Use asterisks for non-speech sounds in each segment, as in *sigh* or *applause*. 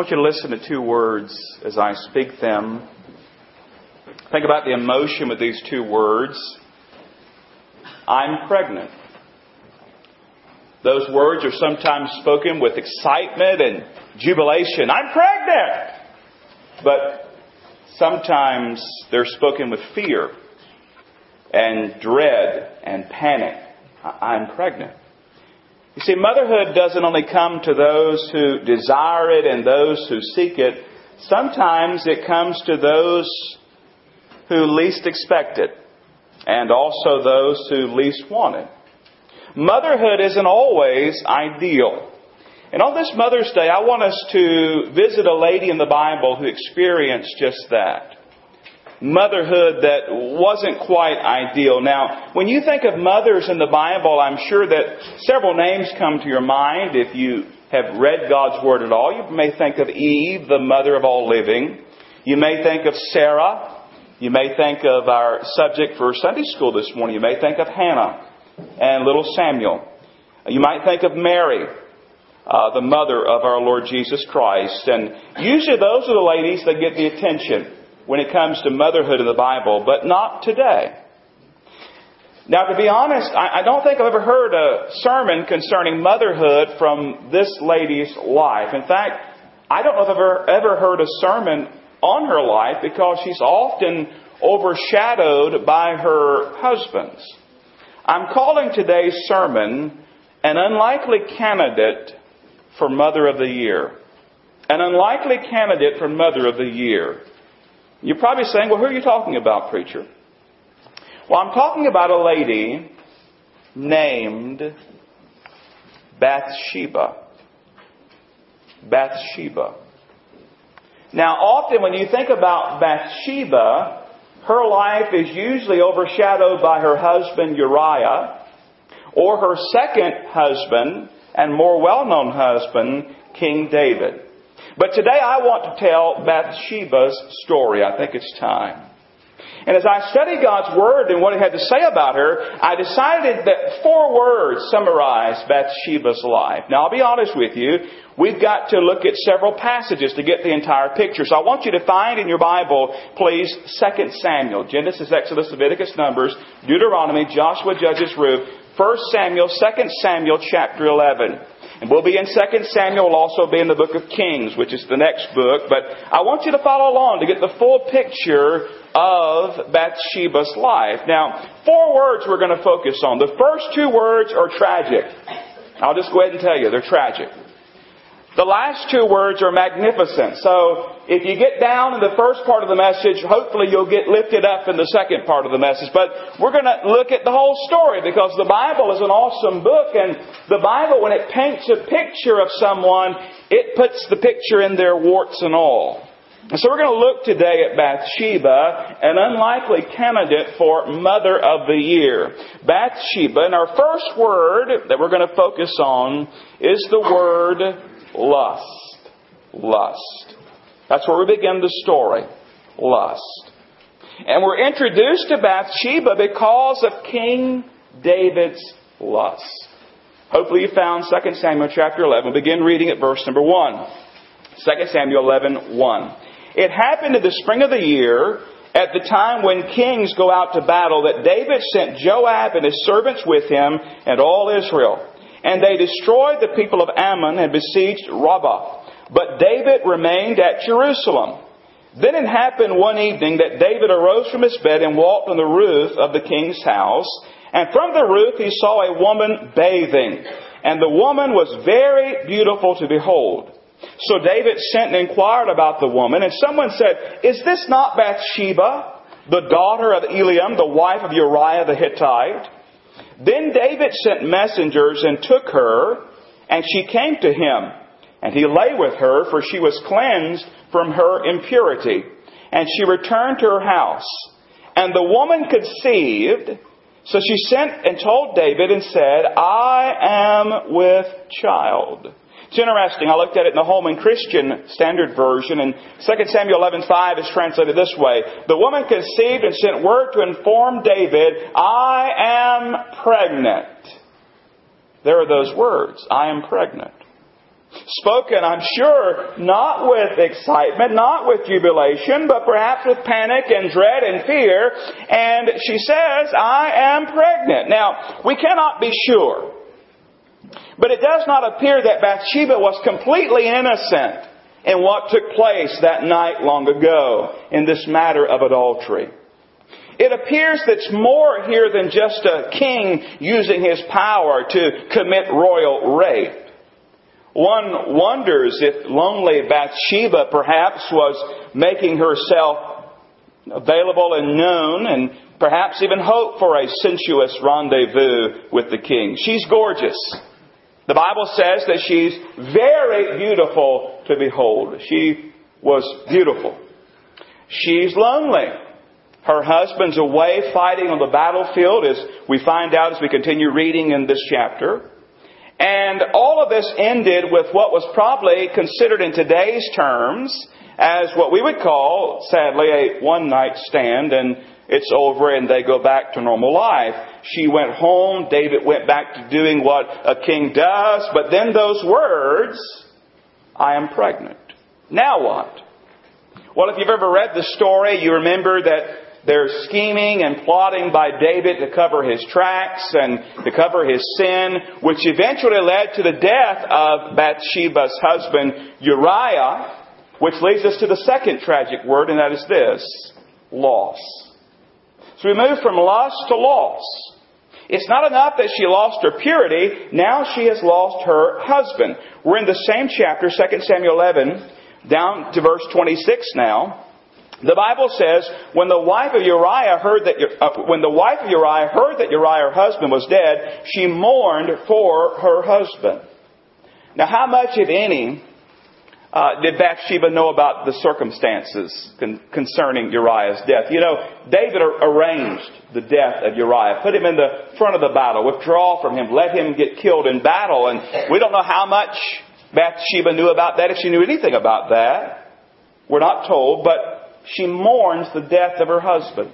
want you to listen to two words as I speak them. Think about the emotion with these two words. I'm pregnant. Those words are sometimes spoken with excitement and jubilation. I'm pregnant! But sometimes they're spoken with fear and dread and panic. I'm pregnant. You see, motherhood doesn't only come to those who desire it and those who seek it. Sometimes it comes to those who least expect it and also those who least want it. Motherhood isn't always ideal. And on this Mother's Day, I want us to visit a lady in the Bible who experienced just that. Motherhood that wasn't quite ideal. Now, when you think of mothers in the Bible, I'm sure that several names come to your mind. If you have read God's Word at all, you may think of Eve, the mother of all living. You may think of Sarah. You may think of our subject for Sunday school this morning. You may think of Hannah and little Samuel. You might think of Mary, uh, the mother of our Lord Jesus Christ. And usually those are the ladies that get the attention when it comes to motherhood in the Bible, but not today. Now, to be honest, I, don't think I've ever heard a sermon concerning motherhood from this lady's life. In fact, I don't know if I've ever, ever heard a sermon on her life because she's often overshadowed by her husbands. I'm calling today's sermon an unlikely candidate for Mother of the Year. An unlikely candidate for Mother of the Year. You're probably saying, well, who are you talking about, preacher? Well, I'm talking about a lady named Bathsheba. Bathsheba. Now, often when you think about Bathsheba, her life is usually overshadowed by her husband Uriah or her second husband and more well-known husband, King David. But today I want to tell Bathsheba's story. I think it's time. And as I studied God's Word and what He had to say about her, I decided that four words summarize Bathsheba's life. Now, I'll be honest with you. We've got to look at several passages to get the entire picture. So I want you to find in your Bible, please, 2 Samuel, Genesis, Exodus, Leviticus, Numbers, Deuteronomy, Joshua, Judges, Ruth, 1 Samuel, 2 Samuel, chapter 11. And we'll be in 2 Samuel, we'll also be in the book of Kings, which is the next book. But I want you to follow along to get the full picture of Bathsheba's life. Now, four words we're going to focus on. The first two words are tragic. I'll just go ahead and tell you, they're tragic. The last two words are magnificent. So if you get down in the first part of the message, hopefully you'll get lifted up in the second part of the message. But we're going to look at the whole story because the Bible is an awesome book and the Bible, when it paints a picture of someone, it puts the picture in their warts and all. And so we're going to look today at Bathsheba, an unlikely candidate for Mother of the Year. Bathsheba, and our first word that we're going to focus on is the word Lust. Lust. That's where we begin the story. Lust. And we're introduced to Bathsheba because of King David's lust. Hopefully you found 2 Samuel chapter 11. Begin reading at verse number 1. 2 Samuel 11, 1. It happened in the spring of the year, at the time when kings go out to battle, that David sent Joab and his servants with him and all Israel. And they destroyed the people of Ammon and besieged Rabbah. But David remained at Jerusalem. Then it happened one evening that David arose from his bed and walked on the roof of the king's house. And from the roof he saw a woman bathing. And the woman was very beautiful to behold. So David sent and inquired about the woman. And someone said, Is this not Bathsheba, the daughter of Eliam, the wife of Uriah the Hittite? Then David sent messengers and took her, and she came to him. And he lay with her, for she was cleansed from her impurity. And she returned to her house. And the woman conceived, so she sent and told David and said, I am with child. It's interesting. I looked at it in the Holman Christian Standard Version, and 2 Samuel 11:5 is translated this way: The woman conceived and sent word to inform David, "I am pregnant." There are those words, "I am pregnant." Spoken, I'm sure, not with excitement, not with jubilation, but perhaps with panic and dread and fear. And she says, I am pregnant. Now, we cannot be sure. But it does not appear that Bathsheba was completely innocent in what took place that night long ago in this matter of adultery. It appears that it's more here than just a king using his power to commit royal rape. One wonders if lonely Bathsheba perhaps was making herself available and known and perhaps even hope for a sensuous rendezvous with the king. She's gorgeous. The Bible says that she's very beautiful to behold. She was beautiful. She's lonely. Her husband's away fighting on the battlefield, as we find out as we continue reading in this chapter. And all of this ended with what was probably considered in today's terms as what we would call, sadly, a one night stand, and it's over and they go back to normal life. She went home, David went back to doing what a king does, but then those words, I am pregnant. Now what? Well, if you've ever read the story, you remember that there's scheming and plotting by David to cover his tracks and to cover his sin, which eventually led to the death of Bathsheba's husband Uriah, which leads us to the second tragic word, and that is this loss. We move from lust to loss. It's not enough that she lost her purity, now she has lost her husband. We're in the same chapter, 2 Samuel 11, down to verse 26 now. The Bible says, when the wife of Uriah heard that, uh, when the wife of Uriah heard that Uriah, her husband, was dead, she mourned for her husband. Now, how much, if any, uh, did Bathsheba know about the circumstances con- concerning Uriah's death? You know, David ar- arranged the death of Uriah, put him in the front of the battle, withdraw from him, let him get killed in battle, and we don't know how much Bathsheba knew about that, if she knew anything about that. We're not told, but she mourns the death of her husband,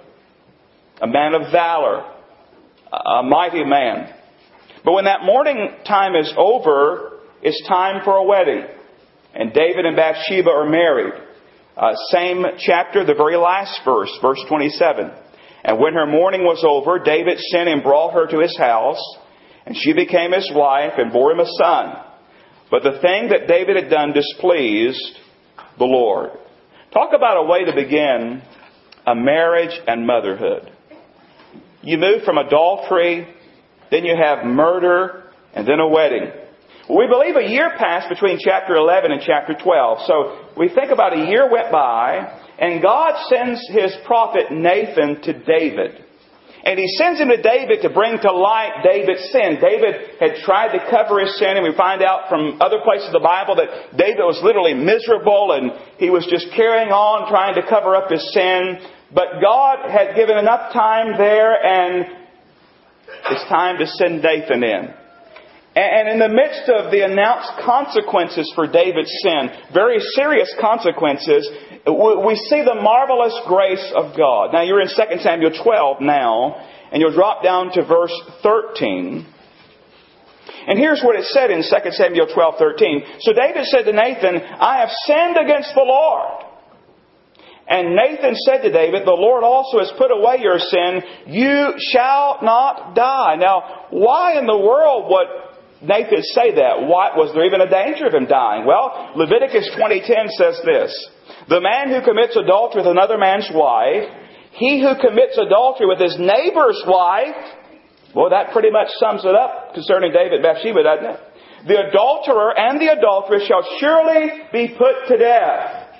a man of valor, a mighty man. But when that mourning time is over, it's time for a wedding. And David and Bathsheba are married. Uh, same chapter, the very last verse, verse 27. And when her mourning was over, David sent and brought her to his house, and she became his wife and bore him a son. But the thing that David had done displeased the Lord. Talk about a way to begin a marriage and motherhood. You move from adultery, then you have murder, and then a wedding. We believe a year passed between chapter 11 and chapter 12. So we think about a year went by, and God sends his prophet Nathan to David. And he sends him to David to bring to light David's sin. David had tried to cover his sin, and we find out from other places of the Bible that David was literally miserable and he was just carrying on trying to cover up his sin. But God had given enough time there, and it's time to send Nathan in. And in the midst of the announced consequences for David's sin, very serious consequences, we see the marvelous grace of God. Now you're in 2 Samuel 12 now, and you'll drop down to verse 13. And here's what it said in 2 Samuel 12, 13. So David said to Nathan, I have sinned against the Lord. And Nathan said to David, The Lord also has put away your sin. You shall not die. Now, why in the world would Nathan say that? Why, was there even a danger of him dying? Well, Leviticus 20:10 says this: The man who commits adultery with another man's wife, he who commits adultery with his neighbor's wife, well, that pretty much sums it up concerning David and Bathsheba, doesn't it? The adulterer and the adulteress shall surely be put to death.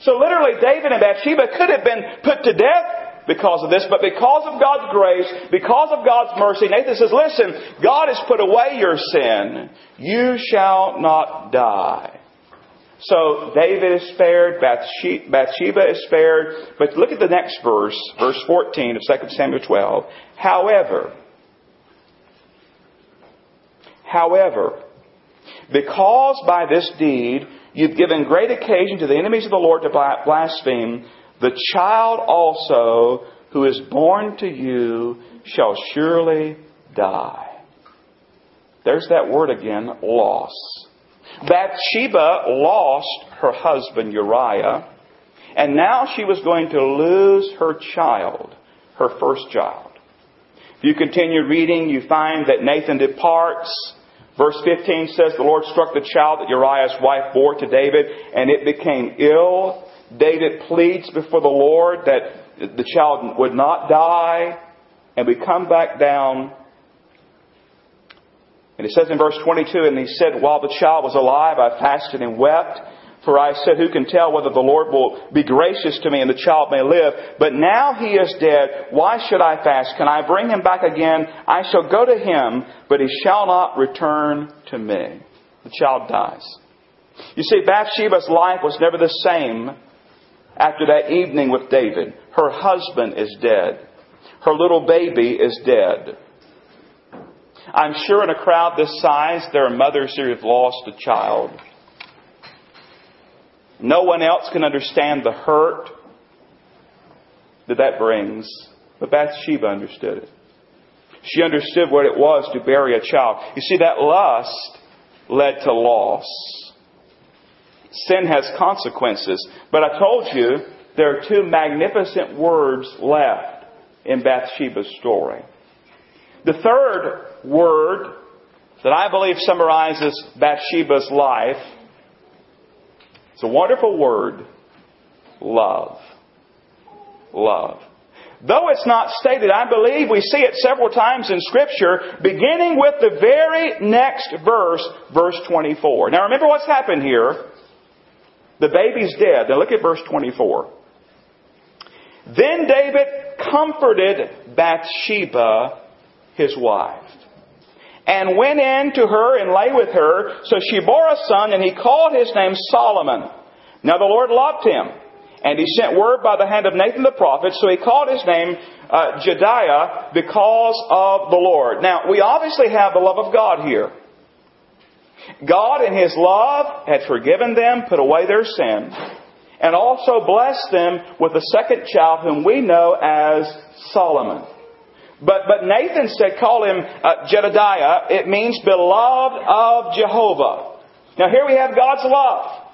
So literally, David and Bathsheba could have been put to death because of this, but because of God's grace, because of God's mercy, Nathan says, listen, God has put away your sin. You shall not die. So David is spared, Bathsheba is spared, but look at the next verse, verse 14 of 2 Samuel 12. However, however, because by this deed you've given great occasion to the enemies of the Lord to blaspheme, the child also who is born to you shall surely die. There's that word again, loss. Bathsheba lost her husband Uriah, and now she was going to lose her child, her first child. If you continue reading, you find that Nathan departs. Verse 15 says, The Lord struck the child that Uriah's wife bore to David, and it became ill. David pleads before the Lord that the child would not die. And we come back down and it says in verse 22, and he said, while the child was alive, I fasted and wept. For I said, who can tell whether the Lord will be gracious to me and the child may live? But now he is dead. Why should I fast? Can I bring him back again? I shall go to him, but he shall not return to me. The child dies. You see, Bathsheba's life was never the same after that evening with David. Her husband is dead. Her little baby is dead. I'm sure in a crowd this size, there are mothers who have lost a child. No one else can understand the hurt that that brings, but Bathsheba understood it. She understood what it was to bury a child. You see, that lust led to loss. Sin has consequences. But I told you there are two magnificent words left in Bathsheba's story. The third word that I believe summarizes Bathsheba's life it's a wonderful word love. Love. Though it's not stated, I believe we see it several times in Scripture, beginning with the very next verse, verse 24. Now remember what's happened here. The baby's dead. Now look at verse 24. Then David comforted Bathsheba, his wife and went in to her and lay with her. So she bore a son, and he called his name Solomon. Now the Lord loved him, and he sent word by the hand of Nathan the prophet, so he called his name uh, Jedidiah because of the Lord. Now, we obviously have the love of God here. God in His love had forgiven them, put away their sin, and also blessed them with a second child whom we know as Solomon. But, but Nathan said, call him uh, Jedidiah. It means beloved of Jehovah. Now here we have God's love.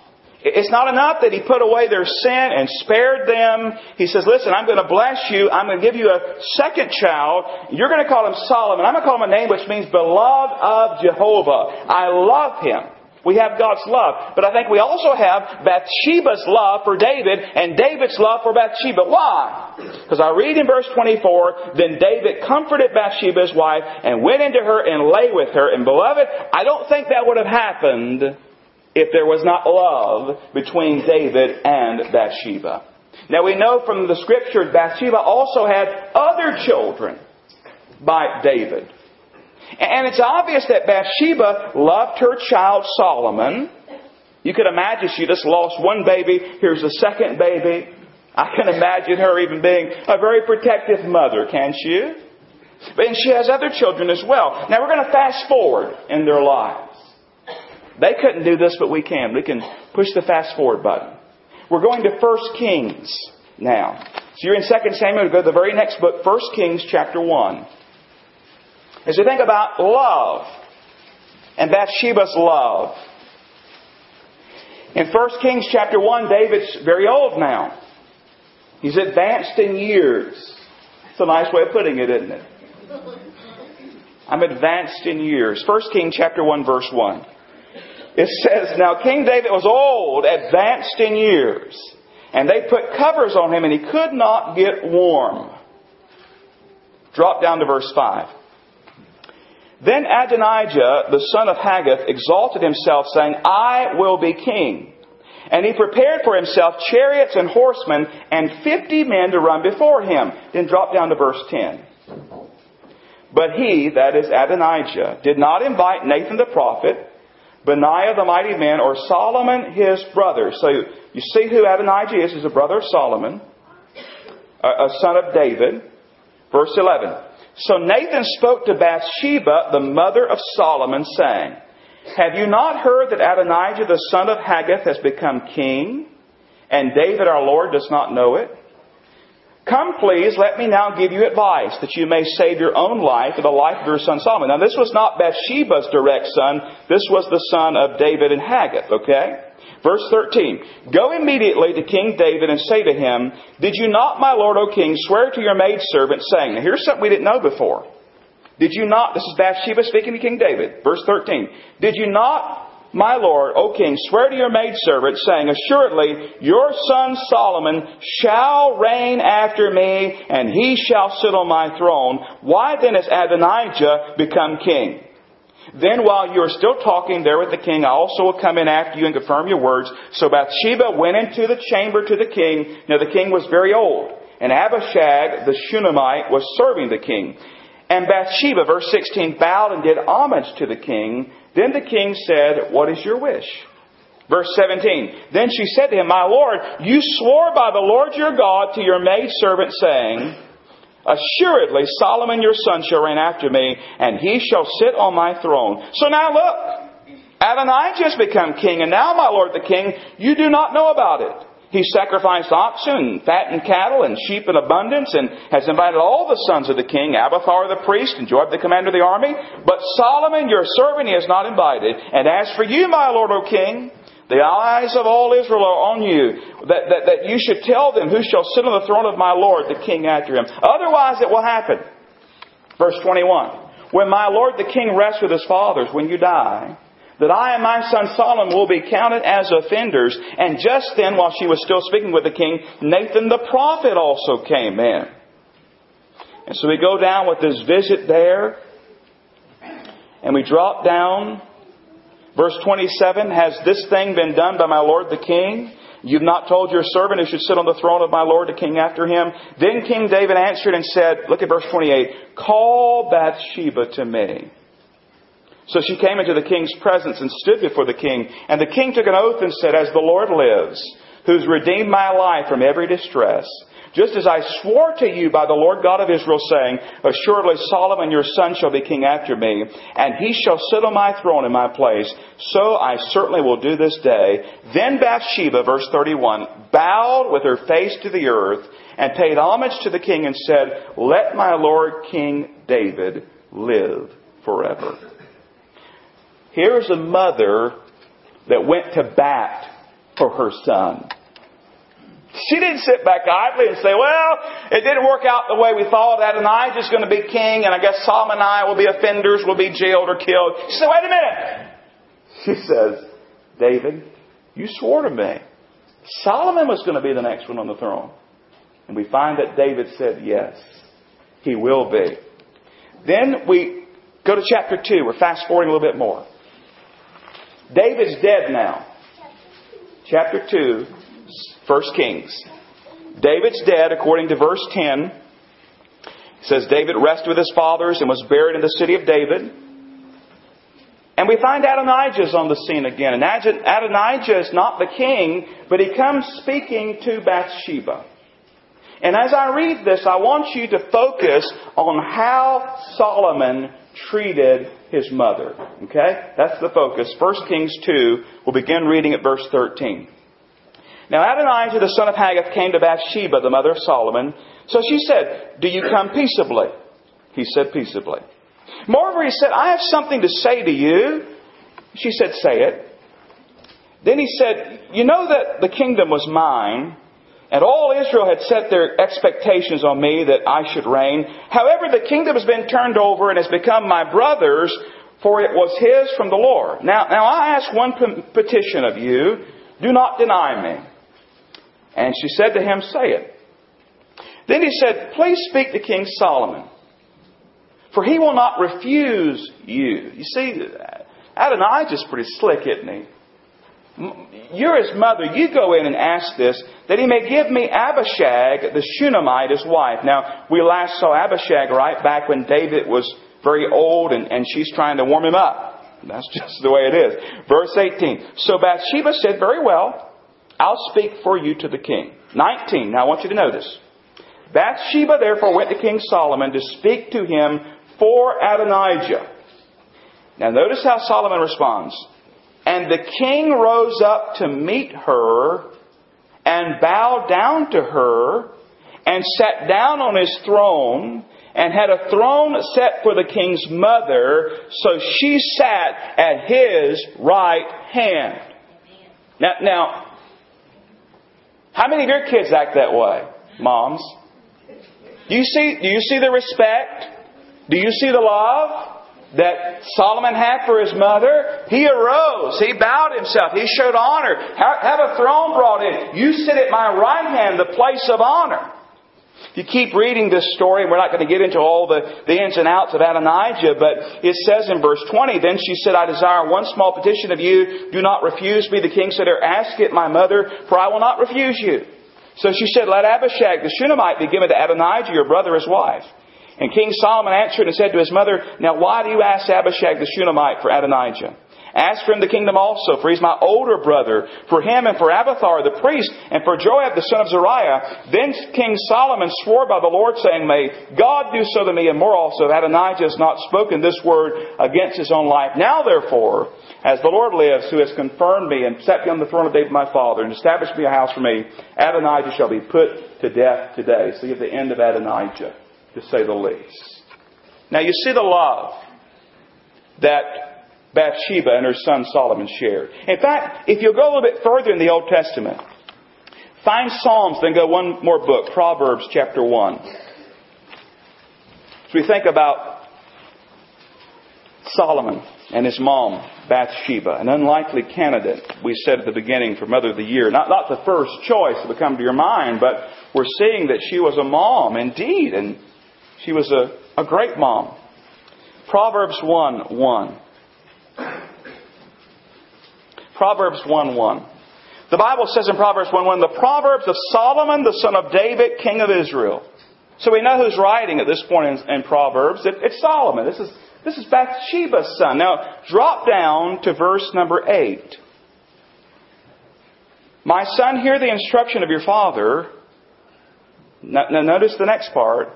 It's not enough that He put away their sin and spared them. He says, listen, I'm going to bless you. I'm going to give you a second child. You're going to call him Solomon. I'm going to call him a name which means beloved of Jehovah. I love him. We have God's love. But I think we also have Bathsheba's love for David and David's love for Bathsheba. Why? Because I read in verse 24, then David comforted Bathsheba's wife and went into her and lay with her. And beloved, I don't think that would have happened if there was not love between David and Bathsheba. Now we know from the scripture Bathsheba also had other children by David. And it's obvious that Bathsheba loved her child Solomon. You could imagine she just lost one baby. Here's a second baby. I can imagine her even being a very protective mother, can't you? And she has other children as well. Now we're going to fast forward in their lives. They couldn't do this, but we can. We can push the fast forward button. We're going to 1 Kings now. So you're in 2 Samuel, we go to the very next book, 1 Kings chapter 1 as we think about love and Bathsheba's love. In 1 Kings chapter 1, David's very old now. He's advanced in years. It's a nice way of putting it, isn't it? I'm advanced in years. 1 Kings chapter 1 verse 1. It says, Now King David was old, advanced in years, and they put covers on him and he could not get warm. Drop down to verse 5. Then Adonijah, the son of Haggith, exalted himself, saying, I will be king. And he prepared for himself chariots and horsemen and fifty men to run before him. Then drop down to verse 10. But he, that is Adonijah, did not invite Nathan the prophet, Benaiah the mighty man, or Solomon his brother. So you see who Adonijah is. He's a brother of Solomon, a son of David. Verse 11. So Nathan spoke to Bathsheba, the mother of Solomon, saying, Have you not heard that Adonijah the son of Haggith has become king, and David our Lord does not know it? Come please, let me now give you advice that you may save your own life and the life of your son Solomon. Now this was not Bathsheba's direct son. This was the son of David and Haggith, okay? Verse 13. Go immediately to King David and say to him, Did you not, my lord, O king, swear to your maidservant, saying, Now here's something we didn't know before. Did you not, this is Bathsheba speaking to King David, verse 13. Did you not my lord, O king, swear to your maidservant, saying, Assuredly, your son Solomon shall reign after me, and he shall sit on my throne. Why then has Adonijah become king? Then while you are still talking there with the king, I also will come in after you and confirm your words. So Bathsheba went into the chamber to the king. Now the king was very old, and Abishag the Shunammite was serving the king. And Bathsheba, verse 16, bowed and did homage to the king. Then the king said, What is your wish? Verse 17. Then she said to him, My Lord, you swore by the Lord your God to your maidservant, saying, Assuredly, Solomon your son shall reign after me, and he shall sit on my throne. So now look, Adonijah has become king, and now, my lord the king, you do not know about it. He sacrificed oxen and fattened cattle and sheep in abundance and has invited all the sons of the king, Abiathar the priest and Joab the commander of the army. But Solomon, your servant, he has not invited. And as for you, my lord, O king, the eyes of all Israel are on you, that, that, that you should tell them who shall sit on the throne of my lord, the king after him. Otherwise it will happen. Verse 21. When my lord the king rests with his fathers, when you die, that I and my son Solomon will be counted as offenders. And just then, while she was still speaking with the king, Nathan the prophet also came in. And so we go down with this visit there, and we drop down. Verse 27, Has this thing been done by my lord the king? You've not told your servant who should sit on the throne of my lord the king after him. Then King David answered and said, look at verse 28, Call Bathsheba to me. So she came into the king's presence and stood before the king. And the king took an oath and said, As the Lord lives, who's redeemed my life from every distress, just as I swore to you by the Lord God of Israel, saying, Assuredly Solomon your son shall be king after me, and he shall sit on my throne in my place, so I certainly will do this day. Then Bathsheba, verse 31, bowed with her face to the earth, and paid homage to the king, and said, Let my Lord King David live forever. Here's a mother that went to bat for her son. She didn't sit back idly and say, well, it didn't work out the way we thought. Adonijah's going to be king, and I guess Solomon and I will be offenders, will be jailed or killed. She said, wait a minute. She says, David, you swore to me. Solomon was going to be the next one on the throne. And we find that David said, yes, he will be. Then we go to chapter 2. We're fast forwarding a little bit more. David's dead now. Chapter 2, 1 Kings. David's dead according to verse 10. It says David rested with his fathers and was buried in the city of David. And we find Adonijah is on the scene again. And Adonijah is not the king, but he comes speaking to Bathsheba. And as I read this, I want you to focus on how Solomon treated his mother. Okay? That's the focus. 1 Kings 2, we'll begin reading at verse 13. Now Adonijah the son of Haggith came to Bathsheba, the mother of Solomon. So she said, Do you come peaceably? He said, Peaceably. Moreover, he said, I have something to say to you. She said, Say it. Then he said, You know that the kingdom was mine and all Israel had set their expectations on me that I should reign. However, the kingdom has been turned over and has become my brother's, for it was his from the Lord. Now, now I ask one petition of you. Do not deny me. And she said to him, Say it. Then he said, Please speak to King Solomon, for he will not refuse you. You see, Adonijah's pretty slick, isn't he? You're his mother. You go in and ask this, that he may give me Abishag, the Shunammite, his wife. Now, we last saw Abishag, right, back when David was very old and, and she's trying to warm him up. That's *laughs* just the way it is. Verse 18. So Bathsheba said, Very well, I'll speak for you to the king. 19. Now I want you to know this. Bathsheba therefore went to King Solomon to speak to him for Adonijah. Now notice how Solomon responds. And the king rose up to meet her and bowed down to her and sat down on his throne and had a throne set for the king's mother, so she sat at his right hand. Now, now, how many of your kids act that way, moms? Do you see, do you see the respect? Do you see the love? That Solomon had for his mother, he arose, he bowed himself, he showed honor. Have a throne brought in. You sit at my right hand, the place of honor. You keep reading this story, and we're not going to get into all the, the ins and outs of Adonijah, but it says in verse 20, Then she said, I desire one small petition of you. Do not refuse me. The king said, Ask it, my mother, for I will not refuse you. So she said, Let Abishag the Shunammite be given to Adonijah, your brother, his wife. And King Solomon answered and said to his mother, Now why do you ask Abishag the Shunammite for Adonijah? Ask for him the kingdom also, for he's my older brother, for him and for Abiathar the priest, and for Joab the son of Zeruiah. Then King Solomon swore by the Lord, saying, May God do so to me and more also, if Adonijah has not spoken this word against his own life. Now therefore, as the Lord lives, who has confirmed me and set me on the throne of David my father, and established me a house for me, Adonijah shall be put to death today. See at the end of Adonijah, to say the least. Now you see the love that Bathsheba and her son Solomon shared. In fact, if you'll go a little bit further in the Old Testament, find Psalms, then go one more book, Proverbs chapter 1. So we think about Solomon and his mom, Bathsheba, an unlikely candidate, we said at the beginning, for Mother of the Year. Not, not the first choice that would come to your mind, but we're seeing that she was a mom indeed, and she was a, a great mom. Proverbs 1 1. Proverbs 1 1. The Bible says in Proverbs 1 1, the Proverbs of Solomon, the son of David, king of Israel. So we know who's writing at this point in, in Proverbs. It, it's Solomon. This is, this is Bathsheba's son. Now, drop down to verse number 8. My son, hear the instruction of your father. Now, notice the next part.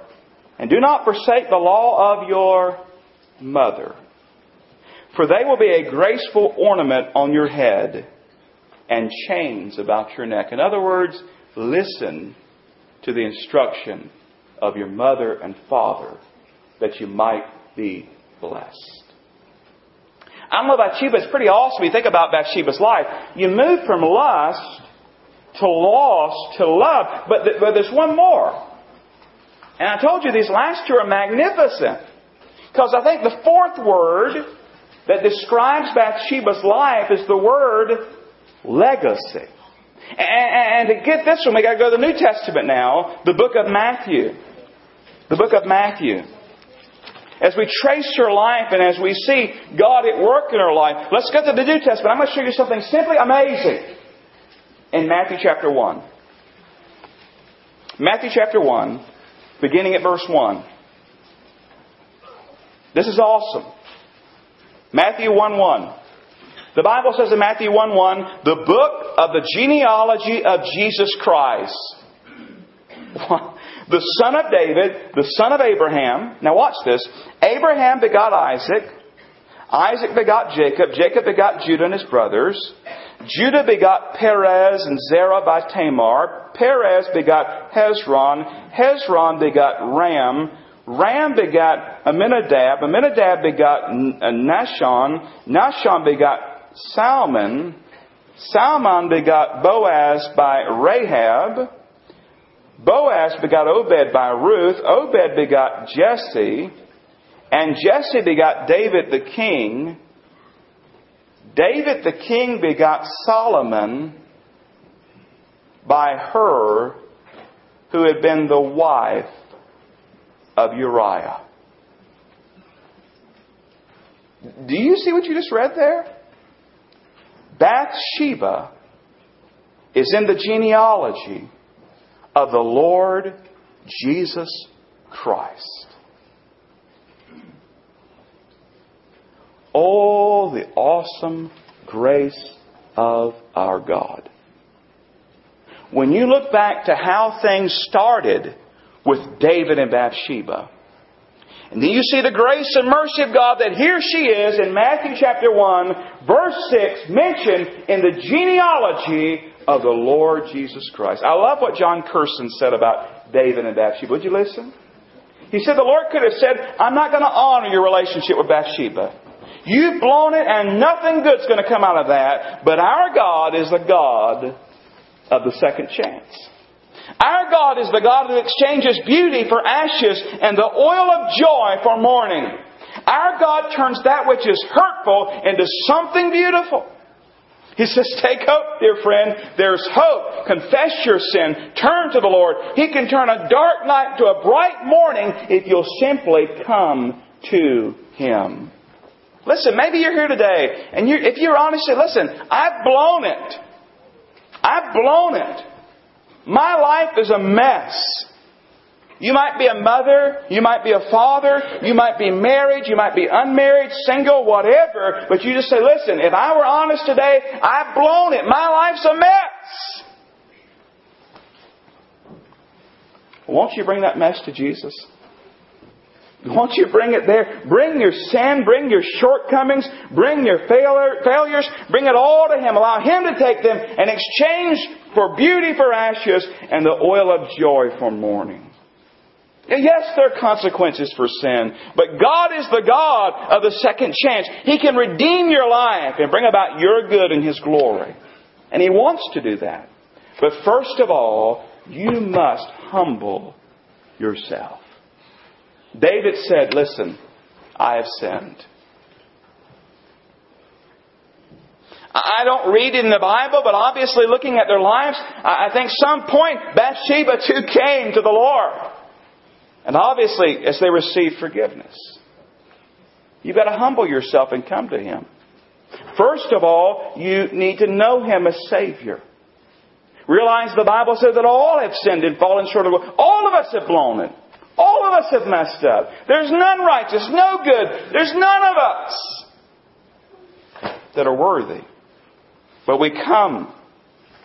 And do not forsake the law of your mother. For they will be a graceful ornament on your head and chains about your neck. In other words, listen to the instruction of your mother and father that you might be blessed. I know Bathsheba, it's pretty awesome. You think about Bathsheba's life. You move from lust to loss to love, but, but there's one more. And I told you these last two are magnificent. Because I think the fourth word that describes Bathsheba's life is the word legacy. And, to get this one, we've got to go to the New Testament now, the book of Matthew. The book of Matthew. As we trace her life and as we see God at work in her life, let's go to the New Testament. I'm going to show you something simply amazing in Matthew chapter 1. Matthew chapter 1, beginning at verse 1. This is awesome. Matthew 1 1. The Bible says in Matthew 1 1, the book of the genealogy of Jesus Christ. *laughs* the son of David, the son of Abraham. Now watch this. Abraham begot Isaac. Isaac begot Jacob. Jacob begot Judah and his brothers. Judah begot Perez and Zerah by Tamar. Perez begot Hezron. Hezron begot Ram. Ram begot Amminadab. Amminadab begot uh, Nahshon. Nahshon begot Salmon. Salmon begot Boaz by Rahab. Boaz begot Obed by Ruth. Obed begot Jesse. And Jesse begot David the king. David the king begot Solomon by her who had been the wife of Uriah. Do you see what you just read there? Bathsheba is in the genealogy of the Lord Jesus Christ. Oh, the awesome grace of our God. When you look back to how things started with David and Bathsheba. And then you see the grace and mercy of God that here she is in Matthew chapter 1, verse 6, mentioned in the genealogy of the Lord Jesus Christ. I love what Jon Courson said about David and Bathsheba. Would you listen? He said the Lord could have said, I'm not going to honor your relationship with Bathsheba. You've blown it and nothing good's going to come out of that. But our God is the God of the second chance. Our God is the God who exchanges beauty for ashes and the oil of joy for mourning. Our God turns that which is hurtful into something beautiful. He says, Take hope, dear friend. There's hope. Confess your sin. Turn to the Lord. He can turn a dark night to a bright morning if you'll simply come to Him. Listen, maybe you're here today, and you if you're honest, say, listen, I've blown it. I've blown it. My life is a mess. You might be a mother, you might be a father, you might be married, you might be unmarried, single, whatever, but you just say, listen, if I were honest today, I've blown it. My life's a mess. Won't you bring that mess to Jesus? Won't you bring it there? Bring your sin, bring your shortcomings, bring your failure, failures, bring it all to Him. Allow Him to take them and exchange for beauty for ashes and the oil of joy for mourning. Yes, there are consequences for sin, but God is the God of the second chance. He can redeem your life and bring about your good and His glory. And He wants to do that. But first of all, you must humble yourself. David said, Listen, I have sinned. I don't read in the Bible, but obviously looking at their lives, I think some point Bathsheba too came to the Lord. And obviously, as they received forgiveness, you've got to humble yourself and come to Him. First of all, you need to know Him as Savior. Realize the Bible says that all have sinned and fallen short of all of us have blown it. All of us have messed up. There's none righteous, no good. There's none of us that are worthy. But we come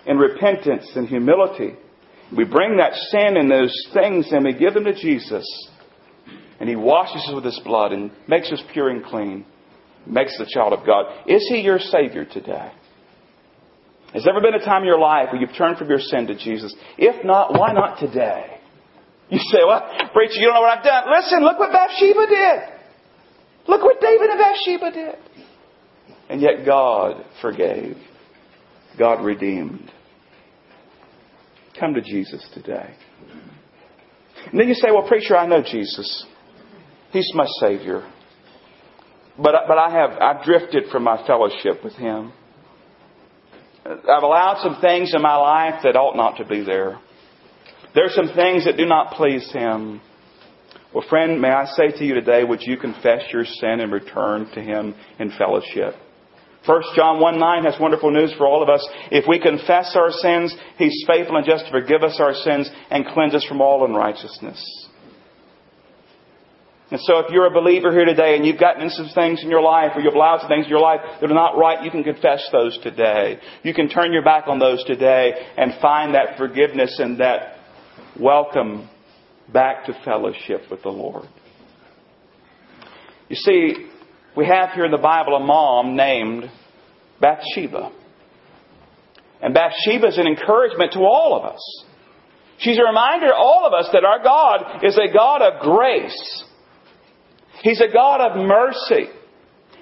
in repentance and humility. We bring that sin and those things and we give them to Jesus. And He washes us with His blood and makes us pure and clean. Makes the child of God. Is He your Savior today? Has there ever been a time in your life where you've turned from your sin to Jesus? If not, why not today? You say, well, preacher, you don't know what I've done. Listen, look what Bathsheba did. Look what David and Bathsheba did. And yet God forgave. God redeemed. Come to Jesus today. And then you say, well, preacher, I know Jesus. He's my Savior. But, but I have, I've drifted from my fellowship with Him. I've allowed some things in my life that ought not to be there. There are some things that do not please Him. Well, friend, may I say to you today, would you confess your sin and return to Him in fellowship? 1 John 1 9 has wonderful news for all of us. If we confess our sins, He's faithful and just to forgive us our sins and cleanse us from all unrighteousness. And so if you're a believer here today and you've gotten into some things in your life or you've allowed some things in your life that are not right, you can confess those today. You can turn your back on those today and find that forgiveness and that welcome back to fellowship with the Lord. You see, we have here in the Bible a mom named Bathsheba. And Bathsheba is an encouragement to all of us. She's a reminder to all of us that our God is a God of grace. He's a God of mercy.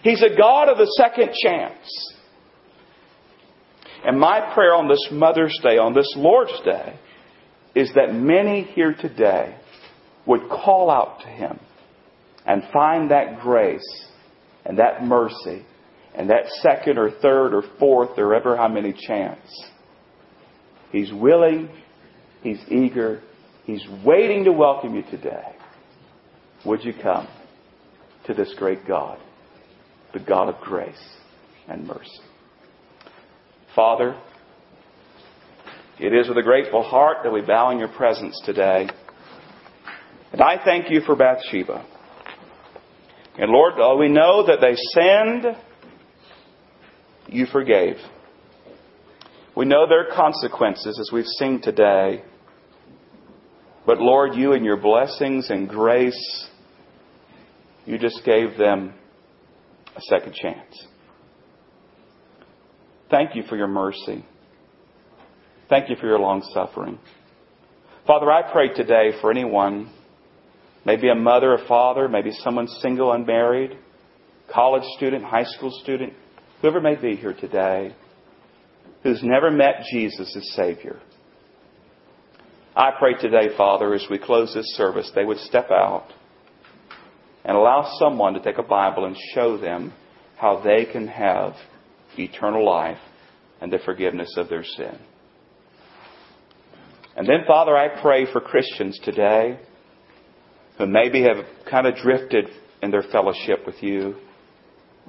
He's a God of the second chance. And my prayer on this Mother's Day, on this Lord's Day, is that many here today would call out to Him and find that grace and that mercy and that second or third or fourth or ever how many chance. He's willing, He's eager, He's waiting to welcome you today. Would you come to this great God, the God of grace and mercy? Father, it is with a grateful heart that we bow in your presence today. And I thank you for Bathsheba. And Lord, though we know that they sinned, you forgave. We know their consequences as we've seen today. But Lord, you in your blessings and grace, you just gave them a second chance. Thank you for your mercy. Thank you for your long suffering. Father, I pray today for anyone, maybe a mother, a father, maybe someone single, unmarried, college student, high school student, whoever may be here today, who's never met Jesus as Savior. I pray today, Father, as we close this service, they would step out and allow someone to take a Bible and show them how they can have eternal life and the forgiveness of their sin. And then, Father, I pray for Christians today who maybe have kind of drifted in their fellowship with you.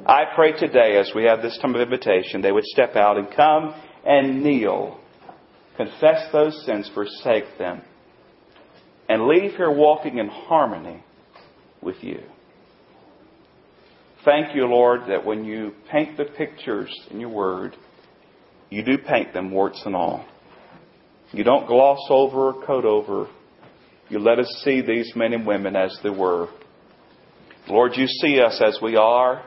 I pray today, as we have this time of invitation, they would step out and come and kneel, confess those sins, forsake them, and leave here walking in harmony with you. Thank you, Lord, that when you paint the pictures in your word, you do paint them warts and all. You don't gloss over or coat over. You let us see these men and women as they were. Lord, you see us as we are,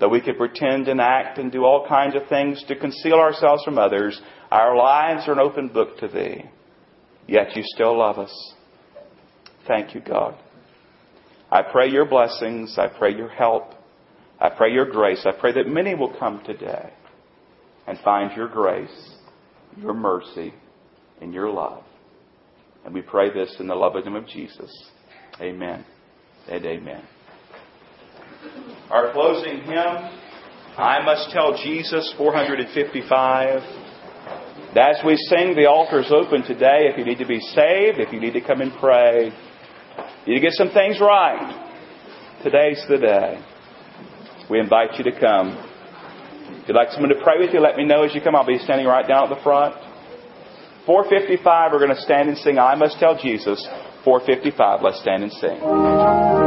that we could pretend and act and do all kinds of things to conceal ourselves from others. Our lives are an open book to Thee, yet you still love us. Thank you, God. I pray your blessings. I pray your help. I pray your grace. I pray that many will come today and find your grace, your mercy, and your love. And we pray this in the love loving name of Jesus. Amen and amen. Our closing hymn, I Must Tell Jesus, 455. As we sing, the altar is open today. If you need to be saved, if you need to come and pray, you need to get some things right. Today's the day. We invite you to come. If you'd like someone to pray with you, let me know as you come. I'll be standing right down at the front. 455, we're going to stand and sing I Must Tell Jesus. 455, let's stand and sing.